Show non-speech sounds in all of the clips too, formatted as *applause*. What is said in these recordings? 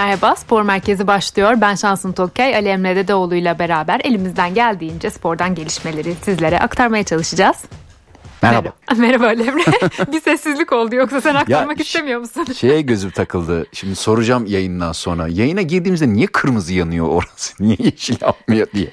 Merhaba, Spor Merkezi başlıyor. Ben Şansın Tokkay, Ali Emre Dedeoğlu ile beraber elimizden geldiğince spordan gelişmeleri sizlere aktarmaya çalışacağız. Merhaba. Merhaba *laughs* Ali Emre. *laughs* bir sessizlik oldu yoksa sen aktarmak ya, istemiyor musun? *laughs* Şeye gözüm takıldı. Şimdi soracağım yayından sonra. Yayına girdiğimizde niye kırmızı yanıyor orası? Niye yeşil yapmıyor diye.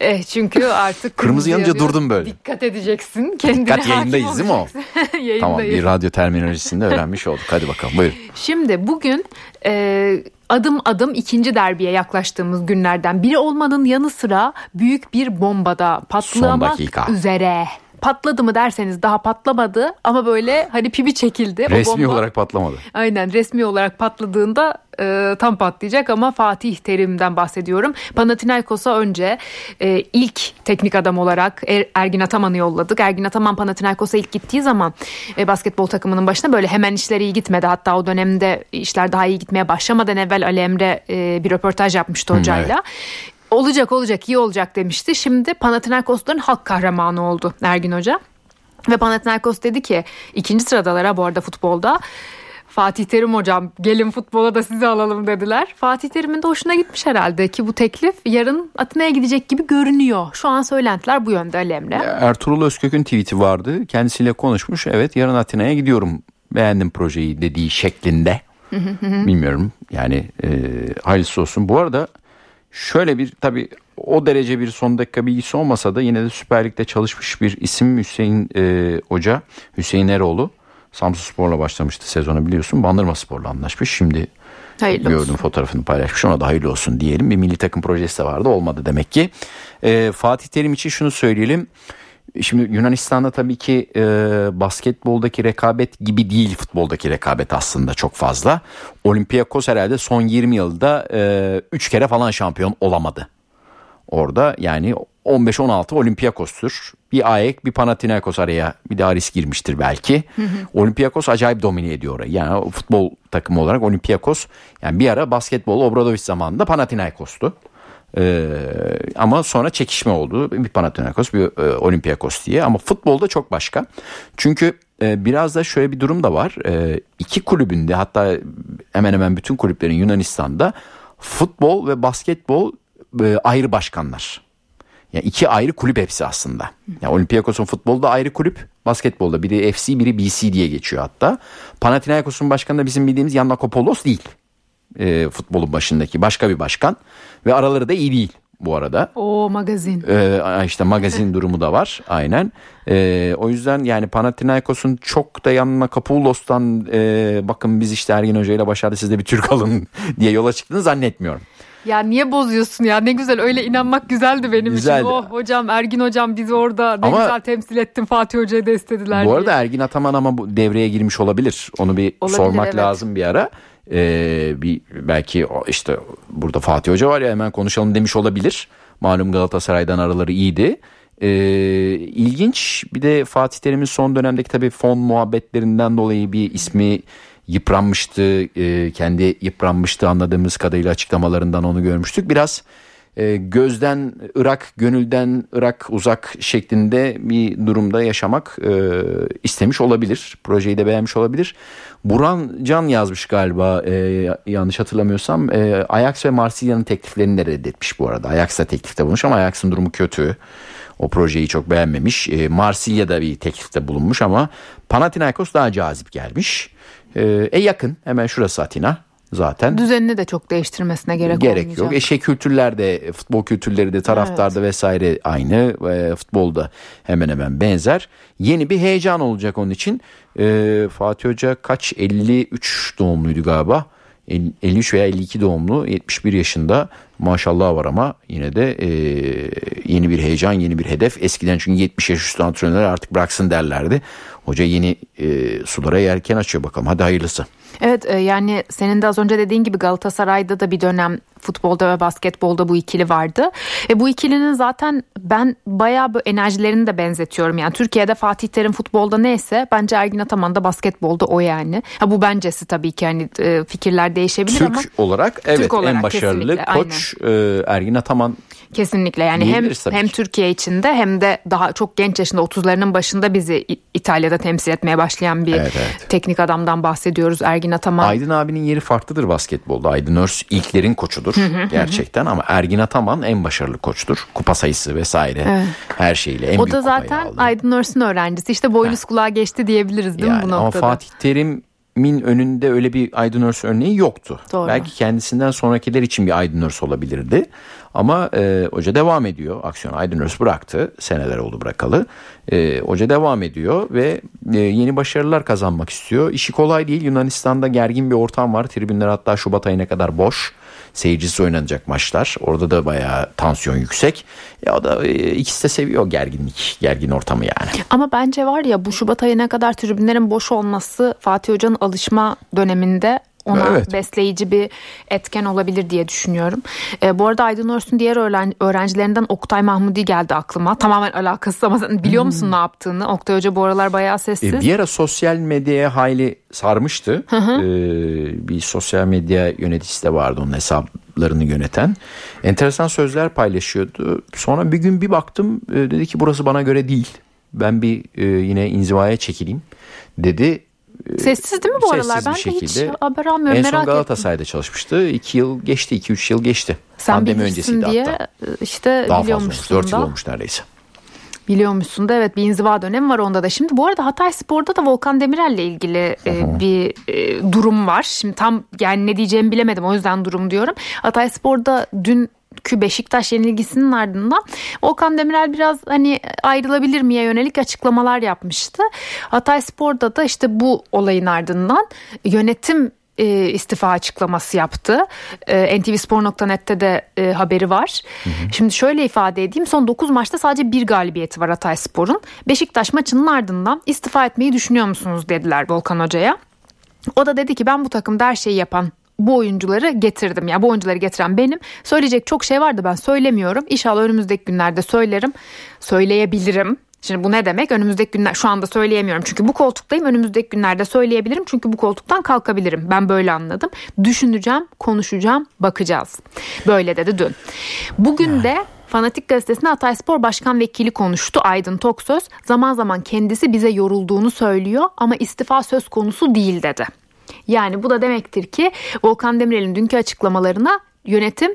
Eh, çünkü artık kırmızı yanınca yanıyor. durdum böyle. Dikkat edeceksin. Kendine Dikkat yayındayız değil mi o? *laughs* tamam bir radyo terminolojisinde öğrenmiş olduk. Hadi bakalım buyurun. Şimdi bugün e, adım adım ikinci derbiye yaklaştığımız günlerden biri olmanın yanı sıra büyük bir bombada patlamak üzere patladı mı derseniz daha patlamadı ama böyle hani pibi çekildi. Resmi bomba, olarak patlamadı. Aynen resmi olarak patladığında e, tam patlayacak ama Fatih Terim'den bahsediyorum. Panathinaikos'a önce e, ilk teknik adam olarak er, Ergin Ataman'ı yolladık. Ergin Ataman Panathinaikos'a ilk gittiği zaman e, basketbol takımının başına böyle hemen işleri iyi gitmedi. Hatta o dönemde işler daha iyi gitmeye başlamadan evvel Ali Emre e, bir röportaj yapmıştı hocayla. Hmm, evet olacak olacak iyi olacak demişti. Şimdi Panathinaikos'ların halk kahramanı oldu Ergin Hoca. Ve Panathinaikos dedi ki ikinci sıradalara bu arada futbolda Fatih Terim hocam gelin futbola da sizi alalım dediler. Fatih Terim'in de hoşuna gitmiş herhalde ki bu teklif yarın Atina'ya gidecek gibi görünüyor. Şu an söylentiler bu yönde Ali Emre. Ertuğrul Özkök'ün tweet'i vardı. Kendisiyle konuşmuş. Evet yarın Atina'ya gidiyorum. Beğendim projeyi dediği şeklinde. Bilmiyorum yani e, hayırlısı olsun. Bu arada Şöyle bir tabii o derece bir son dakika bilgisi olmasa da yine de Süper Lig'de çalışmış bir isim Hüseyin e, Hoca, Hüseyin Eroğlu. Samsun Spor'la başlamıştı sezonu biliyorsun. Bandırma Spor'la anlaşmış. Şimdi hayırlı gördüm olsun. fotoğrafını paylaşmış. Ona da hayırlı olsun diyelim. Bir milli takım projesi de vardı. Olmadı demek ki. E, Fatih Terim için şunu söyleyelim. Şimdi Yunanistan'da tabii ki e, basketboldaki rekabet gibi değil futboldaki rekabet aslında çok fazla. Olympiakos herhalde son 20 yılda 3 e, kere falan şampiyon olamadı. Orada yani 15-16 Olympiakos'tur. Bir AEK bir Panathinaikos araya bir daha risk girmiştir belki. Hı hı. Olympiakos acayip domine ediyor orayı. Yani futbol takımı olarak Olympiakos yani bir ara basketbol Obradoviç zamanında Panathinaikos'tu. Ee, ama sonra çekişme oldu. Bir Panathinaikos bir e, Olympiakos diye. Ama futbolda çok başka. Çünkü e, biraz da şöyle bir durum da var. E, iki kulübünde hatta hemen hemen bütün kulüplerin Yunanistan'da futbol ve basketbol e, ayrı başkanlar. Yani iki ayrı kulüp hepsi aslında. Yani Olympiakos'un futbolda ayrı kulüp, basketbolda biri FC biri BC diye geçiyor hatta. Panathinaikos'un başkanı da bizim bildiğimiz Yannakopoulos değil e, futbolun başındaki başka bir başkan ve araları da iyi değil bu arada. O magazin. Ee, işte magazin *laughs* durumu da var aynen. Ee, o yüzden yani Panathinaikos'un çok da yanına Kapullos'tan e, bakın biz işte Ergin Hoca ile başardı siz de bir Türk alın *laughs* diye yola çıktığını zannetmiyorum. Ya niye bozuyorsun ya ne güzel öyle inanmak güzeldi benim güzeldi. için. Oh hocam Ergin hocam bizi orada ne ama, güzel temsil ettin Fatih Hoca'yı da istediler Bu diye. arada Ergin Ataman ama bu devreye girmiş olabilir. Onu bir olabilir, sormak evet. lazım bir ara e, bir belki işte burada Fatih Hoca var ya hemen konuşalım demiş olabilir. Malum Galatasaray'dan araları iyiydi. E, ilginç bir de Fatih Terim'in son dönemdeki tabii fon muhabbetlerinden dolayı bir ismi yıpranmıştı. E, kendi yıpranmıştı anladığımız kadarıyla açıklamalarından onu görmüştük. Biraz e, gözden Irak, gönülden Irak uzak şeklinde bir durumda yaşamak e, istemiş olabilir. Projeyi de beğenmiş olabilir. Buran Can yazmış galiba e, yanlış hatırlamıyorsam. Ajax ve Marsilya'nın tekliflerini de reddetmiş bu arada. Ajax da teklifte bulmuş ama Ajax'ın durumu kötü. O projeyi çok beğenmemiş. Marsilya'da bir teklifte bulunmuş ama Panathinaikos daha cazip gelmiş. E yakın hemen şurası Atina zaten. Düzenini de çok değiştirmesine gerek, gerek olmayacak. yok. Eşe kültürler de futbol kültürleri de taraftarda evet. vesaire aynı. E, futbolda hemen hemen benzer. Yeni bir heyecan olacak onun için. E, Fatih Hoca kaç 53 doğumluydu galiba. 53 veya 52 doğumlu 71 yaşında maşallah var ama yine de e, yeni bir heyecan yeni bir hedef eskiden çünkü 70 yaş üstü antrenörler artık bıraksın derlerdi hoca yeni e, sulara yelken açıyor bakalım hadi hayırlısı. Evet e, yani senin de az önce dediğin gibi Galatasaray'da da bir dönem futbolda ve basketbolda bu ikili vardı. E bu ikilinin zaten ben bayağı bu enerjilerini de benzetiyorum. Yani Türkiye'de Fatih Terim futbolda neyse bence Ergin Ataman da basketbolda o yani. Ha bu bencesi tabii ki hani fikirler değişebilir Türk ama. olarak evet Türk olarak en başarılı koç e, Ergin Ataman Kesinlikle yani hem hem Türkiye içinde hem de daha çok genç yaşında 30'larının başında bizi İtalya'da temsil etmeye başlayan bir evet, evet. teknik adamdan bahsediyoruz Ergin Ataman. Aydın abinin yeri farklıdır basketbolda. Aydın Örs ilklerin koçudur gerçekten ama Ergin Ataman en başarılı koçtur. Kupa sayısı vesaire evet. her şeyle en o da zaten Aydın Örs'ün öğrencisi. İşte boynuz kulağa geçti diyebiliriz değil yani, mi bu noktada? Ama Fatih Terim Min önünde öyle bir Aydın Örs örneği yoktu. Doğru. Belki kendisinden sonrakiler için bir Aydın Örs olabilirdi. Ama e, hoca devam ediyor. Aksiyon Aydın Örs bıraktı. Seneler oldu bırakalı. E, hoca devam ediyor ve e, yeni başarılar kazanmak istiyor. İşi kolay değil. Yunanistan'da gergin bir ortam var. Tribünler hatta Şubat ayına kadar boş seyircisi oynanacak maçlar. Orada da bayağı tansiyon yüksek. Ya da e, ikisi de seviyor gerginlik, gergin ortamı yani. Ama bence var ya bu Şubat ayına kadar tribünlerin boş olması Fatih Hoca'nın alışma döneminde ona evet. besleyici bir etken olabilir diye düşünüyorum. E, bu arada Aydın Örs'ün diğer öğrencilerinden Oktay Mahmudi geldi aklıma. Tamamen alakasız ama biliyor hmm. musun ne yaptığını? Oktay Hoca bu aralar bayağı sessiz. E, bir ara sosyal medyaya hayli sarmıştı. Hı hı. E, bir sosyal medya yöneticisi de vardı onun hesaplarını yöneten. Enteresan sözler paylaşıyordu. Sonra bir gün bir baktım e, dedi ki burası bana göre değil. Ben bir e, yine inzivaya çekileyim dedi Sessiz değil mi bu aralar? Ben de hiç haber almıyorum. En son Galatasaray'da ettim. çalışmıştı. 2 yıl geçti, 2-3 yıl geçti. Sen Pandemi öncesiydi diye hatta. işte Daha fazla olmuş, 4 yıl olmuş neredeyse. Biliyormuşsun da evet bir inziva dönemi var onda da. Şimdi bu arada Hatay Spor'da da Volkan Demirel'le ilgili e, bir e, durum var. Şimdi tam yani ne diyeceğimi bilemedim o yüzden durum diyorum. Hatay Spor'da dün dünkü Beşiktaş yenilgisinin ardından Volkan Demirel biraz hani ayrılabilir miye yönelik açıklamalar yapmıştı. Hatay Spor'da da işte bu olayın ardından yönetim e, istifa açıklaması yaptı. E, NTVspor.net'te de e, haberi var. Hı hı. Şimdi şöyle ifade edeyim. Son 9 maçta sadece bir galibiyeti var Hatay Spor'un. Beşiktaş maçının ardından istifa etmeyi düşünüyor musunuz dediler Volkan Hoca'ya. O da dedi ki ben bu takımda her şeyi yapan bu oyuncuları getirdim. Yani bu oyuncuları getiren benim. Söyleyecek çok şey vardı ben söylemiyorum. İnşallah önümüzdeki günlerde söylerim. Söyleyebilirim. Şimdi bu ne demek? Önümüzdeki günler şu anda söyleyemiyorum. Çünkü bu koltuktayım. Önümüzdeki günlerde söyleyebilirim. Çünkü bu koltuktan kalkabilirim. Ben böyle anladım. Düşüneceğim, konuşacağım, bakacağız. Böyle dedi dün. Bugün de Fanatik Gazetesi'nde Hatayspor Başkan Vekili konuştu Aydın Toksöz. Zaman zaman kendisi bize yorulduğunu söylüyor ama istifa söz konusu değil dedi. Yani bu da demektir ki Volkan Demirel'in dünkü açıklamalarına yönetim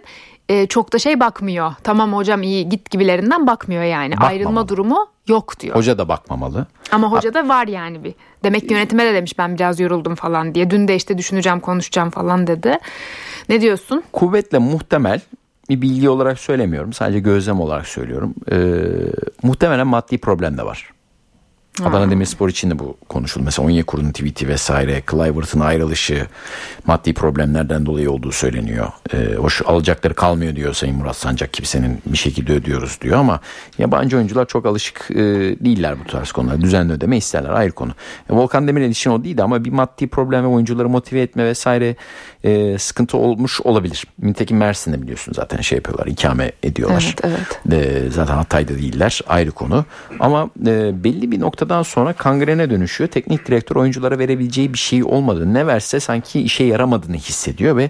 e, çok da şey bakmıyor. Tamam hocam iyi git gibilerinden bakmıyor yani. Bakmamalı. Ayrılma durumu yok diyor. Hoca da bakmamalı. Ama hoca da var yani bir. Demek ki yönetime de demiş ben biraz yoruldum falan diye. Dün de işte düşüneceğim konuşacağım falan dedi. Ne diyorsun? Kuvvetle muhtemel bir bilgi olarak söylemiyorum. Sadece gözlem olarak söylüyorum. Ee, muhtemelen maddi problem de var. Adana Demirspor için de bu konuşuldu. Mesela Onyekuru'nun tweet'i vesaire, Clivert'ın ayrılışı maddi problemlerden dolayı olduğu söyleniyor. E, hoş alacakları kalmıyor diyor Sayın Murat Sancak kimsenin bir şekilde ödüyoruz diyor ama yabancı oyuncular çok alışık e, değiller bu tarz konulara. Düzenli ödeme isterler ayrı konu. E, Volkan Demirel için o değildi ama bir maddi problem ve oyuncuları motive etme vesaire e, sıkıntı olmuş olabilir. Nitekim Mersin'de biliyorsun zaten şey yapıyorlar, ikame ediyorlar. Evet, evet. E, zaten Hatay'da değiller ayrı konu. Ama e, belli bir noktadan sonra kangrene dönüşüyor. Teknik direktör oyunculara verebileceği bir şey olmadı. Ne verse sanki işe yaramadığını hissediyor ve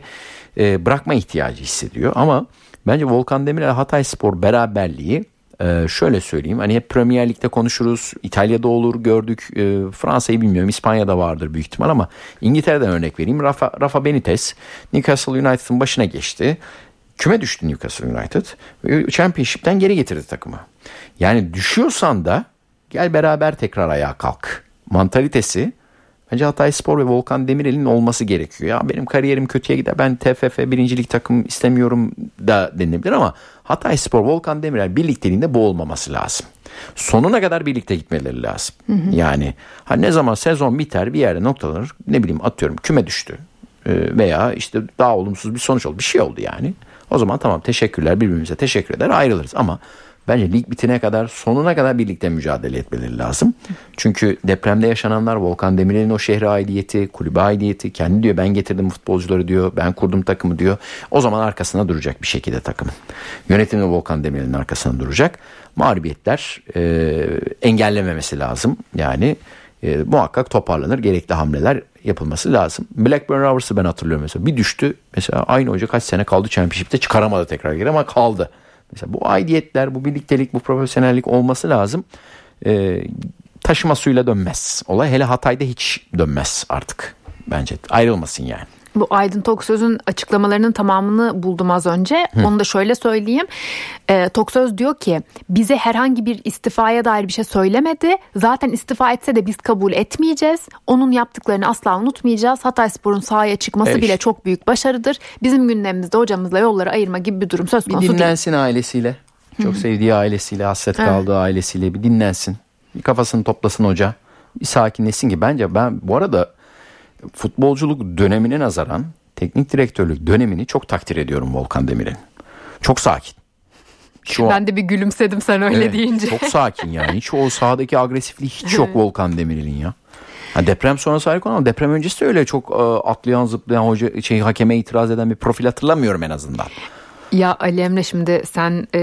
e, bırakma ihtiyacı hissediyor. Ama bence Volkan Demirel Hatay Spor beraberliği ee, şöyle söyleyeyim hani hep Premier Lig'de konuşuruz İtalya'da olur gördük ee, Fransa'yı bilmiyorum İspanya'da vardır büyük ihtimal ama İngiltere'den örnek vereyim Rafa, Rafa Benitez Newcastle United'ın başına geçti küme düştü Newcastle United Championship'ten geri getirdi takımı yani düşüyorsan da gel beraber tekrar ayağa kalk mantalitesi Bence Hatay Spor ve Volkan Demirel'in olması gerekiyor. Ya benim kariyerim kötüye gider ben TFF birincilik takım istemiyorum da denilebilir ama Hatay Spor Volkan Demirel birlikteliğinde bu olmaması lazım. Sonuna kadar birlikte gitmeleri lazım. Hı hı. Yani ha ne zaman sezon biter bir yerde noktalanır ne bileyim atıyorum küme düştü ee, veya işte daha olumsuz bir sonuç oldu bir şey oldu yani. O zaman tamam teşekkürler birbirimize teşekkür eder ayrılırız ama Bence lig bitine kadar sonuna kadar birlikte mücadele etmeleri lazım. Çünkü depremde yaşananlar Volkan Demirel'in o şehre aidiyeti, kulübe aidiyeti. Kendi diyor ben getirdim futbolcuları diyor. Ben kurdum takımı diyor. O zaman arkasına duracak bir şekilde takımın. Yönetimde Volkan Demirel'in arkasına duracak. Mağlubiyetler e, engellememesi lazım. Yani e, muhakkak toparlanır. Gerekli hamleler yapılması lazım. Blackburn Rovers'ı ben hatırlıyorum mesela. Bir düştü. Mesela aynı hoca kaç sene kaldı Championship'te çıkaramadı tekrar geri ama kaldı. Mesela bu aidiyetler, bu birliktelik, bu profesyonellik olması lazım. Ee, taşıma suyla dönmez. Olay hele Hatay'da hiç dönmez artık. Bence ayrılmasın yani. Bu Aydın Toksöz'ün açıklamalarının tamamını buldum az önce. Hı. Onu da şöyle söyleyeyim. E, Toksöz diyor ki bize herhangi bir istifaya dair bir şey söylemedi. Zaten istifa etse de biz kabul etmeyeceğiz. Onun yaptıklarını asla unutmayacağız. Hatay Spor'un sahaya çıkması Eş. bile çok büyük başarıdır. Bizim gündemimizde hocamızla yolları ayırma gibi bir durum söz konusu değil. Bir dinlensin değil. ailesiyle. Çok Hı. sevdiği ailesiyle, hasret evet. kaldığı ailesiyle bir dinlensin. Bir kafasını toplasın hoca. Bir sakinleşsin ki bence ben bu arada futbolculuk dönemine nazaran teknik direktörlük dönemini çok takdir ediyorum Volkan Demir'in. Çok sakin. Şu ben de bir gülümsedim sen öyle evet, deyince. Çok sakin yani. Hiç o sahadaki agresifliği hiç yok Volkan Demir'in ya. Ha, deprem sonrası harika ama deprem öncesi de öyle çok e, atlayan zıplayan hoca şey hakeme itiraz eden bir profil hatırlamıyorum en azından. Ya Ali Emre şimdi sen e,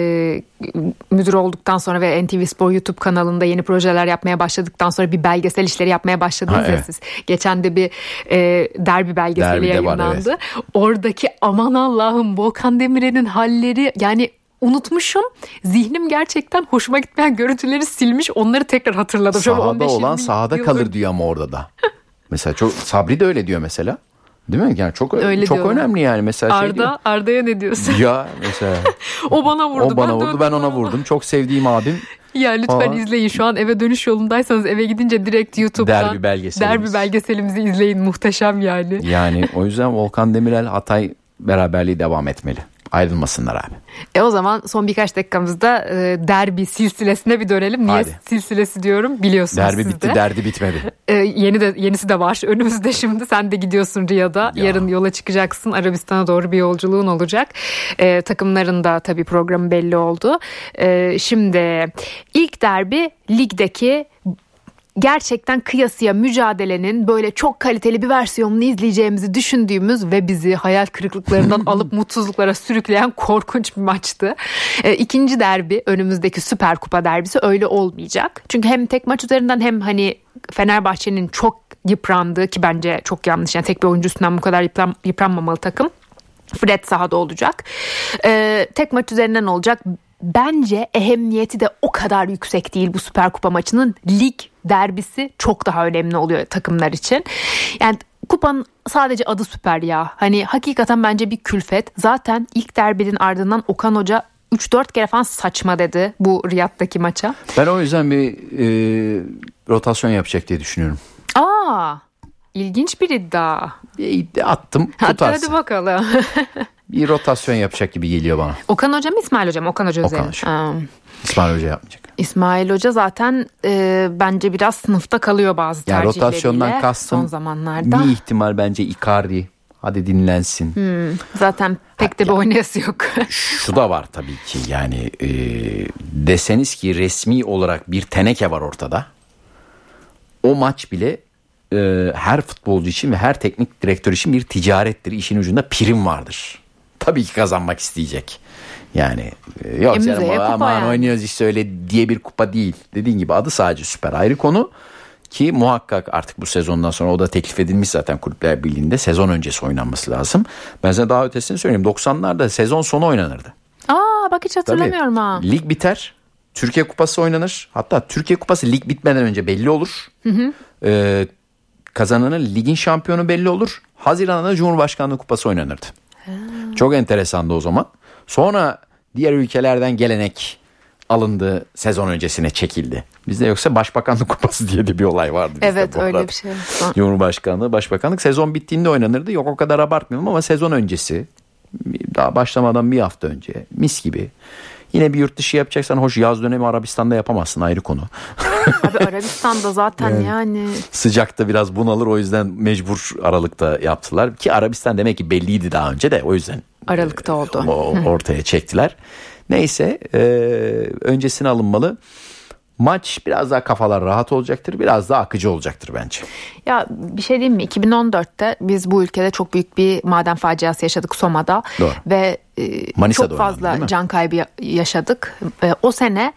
müdür olduktan sonra ve NTV Spor YouTube kanalında yeni projeler yapmaya başladıktan sonra bir belgesel işleri yapmaya başladınız ha, ya evet. siz. Geçen de bir e, derbi belgeseli Derbide yayınlandı. Var, evet. Oradaki aman Allah'ım Volkan Demirel'in halleri yani unutmuşum. Zihnim gerçekten hoşuma gitmeyen görüntüleri silmiş. Onları tekrar hatırladım. Sahada olan sahada yıldır. kalır diyor ama orada da. mesela çok Sabri de öyle diyor mesela. Değil mi? Yani çok Öyle çok diyorlar. önemli yani mesela şey Arda şey Arda'ya ne diyorsun? Ya mesela *laughs* o bana vurdu. O bana ben vurdu. Ben ona vurdum. Çok sevdiğim abim. *laughs* Ya lütfen Aa. izleyin. Şu an eve dönüş yolundaysanız eve gidince direkt YouTube'dan derbi belgeselimiz. derbi belgeselimizi izleyin. Muhteşem yani. Yani o yüzden Volkan Demirel Hatay beraberliği devam etmeli ayrılmasınlar abi. E o zaman son birkaç dakikamızda e, derbi silsilesine bir dönelim. Niye Hadi. silsilesi diyorum biliyorsunuz Derbi siz bitti, de. derdi bitmedi. E, yeni de yenisi de var. *laughs* Önümüzde şimdi sen de gidiyorsun Riyad'a. Ya. Yarın yola çıkacaksın. Arabistan'a doğru bir yolculuğun olacak. E, takımların da tabii programı belli oldu. E, şimdi ilk derbi ligdeki gerçekten kıyasıya mücadelenin böyle çok kaliteli bir versiyonunu izleyeceğimizi düşündüğümüz ve bizi hayal kırıklıklarından *laughs* alıp mutsuzluklara sürükleyen korkunç bir maçtı. E, ikinci derbi önümüzdeki Süper Kupa derbisi öyle olmayacak. Çünkü hem tek maç üzerinden hem hani Fenerbahçe'nin çok yıprandığı ki bence çok yanlış. Yani tek bir oyuncu üstünden bu kadar yıpran, yıpranmamalı takım. Fred sahada olacak. Ee, tek maç üzerinden olacak bence ehemmiyeti de o kadar yüksek değil bu Süper Kupa maçının. Lig derbisi çok daha önemli oluyor takımlar için. Yani kupanın sadece adı süper ya. Hani hakikaten bence bir külfet. Zaten ilk derbinin ardından Okan Hoca 3-4 kere falan saçma dedi bu Riyad'daki maça. Ben o yüzden bir e, rotasyon yapacak diye düşünüyorum. Aa, ilginç bir iddia. Bir iddia attım tutarsın. Hadi, hadi bakalım. *laughs* bir rotasyon yapacak gibi geliyor bana. Okan Hoca mı İsmail Hoca mı? Okan Hoca Okan Hoca. İsmail Hoca yapmayacak. İsmail Hoca zaten e, bence biraz sınıfta kalıyor bazı yani tercihleriyle rotasyondan kastım son zamanlarda. Bir ihtimal bence Icardi hadi dinlensin. Hmm, zaten pek de bir oynayası yok. *laughs* şu da var tabii ki yani e, deseniz ki resmi olarak bir teneke var ortada. O maç bile e, her futbolcu için ve her teknik direktör için bir ticarettir. İşin ucunda prim vardır tabii ki kazanmak isteyecek. Yani e, yok e, canım aman yani. oynuyoruz işte öyle diye bir kupa değil. Dediğin gibi adı sadece süper ayrı konu. Ki muhakkak artık bu sezondan sonra o da teklif edilmiş zaten Kulüpler Birliği'nde sezon öncesi oynanması lazım. Ben size daha ötesini söyleyeyim 90'larda sezon sonu oynanırdı. Aa bak hiç hatırlamıyorum Tabii, ha. Lig biter. Türkiye Kupası oynanır. Hatta Türkiye Kupası lig bitmeden önce belli olur. Hı hı. Ee, kazananın ligin şampiyonu belli olur. Haziran'da Cumhurbaşkanlığı Kupası oynanırdı. Çok enteresandı o zaman. Sonra diğer ülkelerden gelenek alındı sezon öncesine çekildi. Bizde yoksa Başbakanlık *laughs* Kupası diye de bir olay vardı. Evet öyle bir şey. Cumhurbaşkanlığı, Başbakanlık sezon bittiğinde oynanırdı. Yok o kadar abartmıyorum ama sezon öncesi daha başlamadan bir hafta önce mis gibi. Yine bir yurt dışı yapacaksan hoş yaz dönemi Arabistan'da yapamazsın ayrı konu. *laughs* Abi Arabistan'da zaten yani, yani. Sıcakta biraz bunalır o yüzden mecbur Aralık'ta yaptılar. Ki Arabistan demek ki belliydi daha önce de o yüzden. Aralık'ta oldu. O, ortaya çektiler. Neyse e, öncesine alınmalı. Maç biraz daha kafalar rahat olacaktır. Biraz daha akıcı olacaktır bence. Ya bir şey diyeyim mi? 2014'te biz bu ülkede çok büyük bir maden faciası yaşadık Soma'da. Doğru. Ve e, çok fazla oynandı, can kaybı yaşadık. E, o sene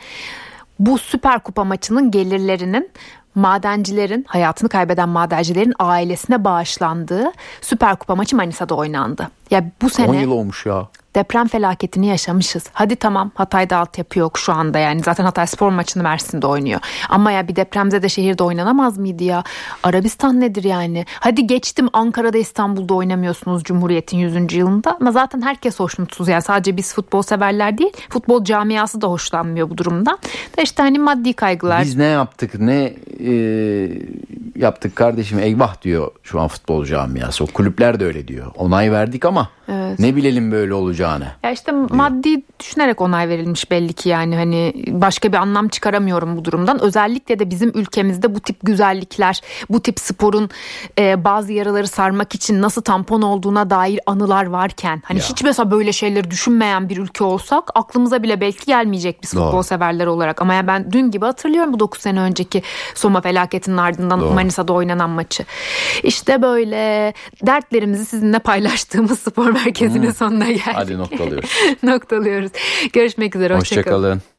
bu Süper Kupa maçının gelirlerinin madencilerin hayatını kaybeden madencilerin ailesine bağışlandığı Süper Kupa maçı Manisa'da oynandı. Ya bu sene 10 yıl olmuş ya. Deprem felaketini yaşamışız. Hadi tamam Hatay'da altyapı yok şu anda yani zaten Hatay spor maçını Mersin'de oynuyor. Ama ya bir depremde de şehirde oynanamaz mıydı ya? Arabistan nedir yani? Hadi geçtim Ankara'da İstanbul'da oynamıyorsunuz Cumhuriyet'in 100. yılında ama zaten herkes hoşnutsuz yani sadece biz futbol severler değil futbol camiası da hoşlanmıyor bu durumdan. Da işte hani maddi kaygılar. Biz ne yaptık ne e, yaptık kardeşim eyvah diyor şu an futbol camiası. O kulüpler de öyle diyor. Onay verdik ama evet. ne bilelim böyle olacağını. Ya işte diyor. maddi düşünerek onay verilmiş belli ki yani hani başka bir anlam çıkaramıyorum bu durumdan. Özellikle de bizim ülkemizde bu tip güzellikler, bu tip sporun e, bazı yaraları sarmak için nasıl tampon olduğuna dair anılar varken hani ya. hiç mesela böyle şeyleri düşünmeyen bir ülke olsak aklımıza bile belki gelmeyecek biz futbol Doğru. severler olarak. Ama ya ben dün gibi hatırlıyorum bu 9 sene önceki Soma felaketinin ardından Doğru. Manisa'da oynanan maçı. İşte böyle dertlerimizi sizinle paylaştığımız spor merkezinin hmm. sonuna geldik. Hadi noktalıyoruz. *laughs* noktalıyoruz. Görüşmek üzere. Hoşçakalın. Hoşça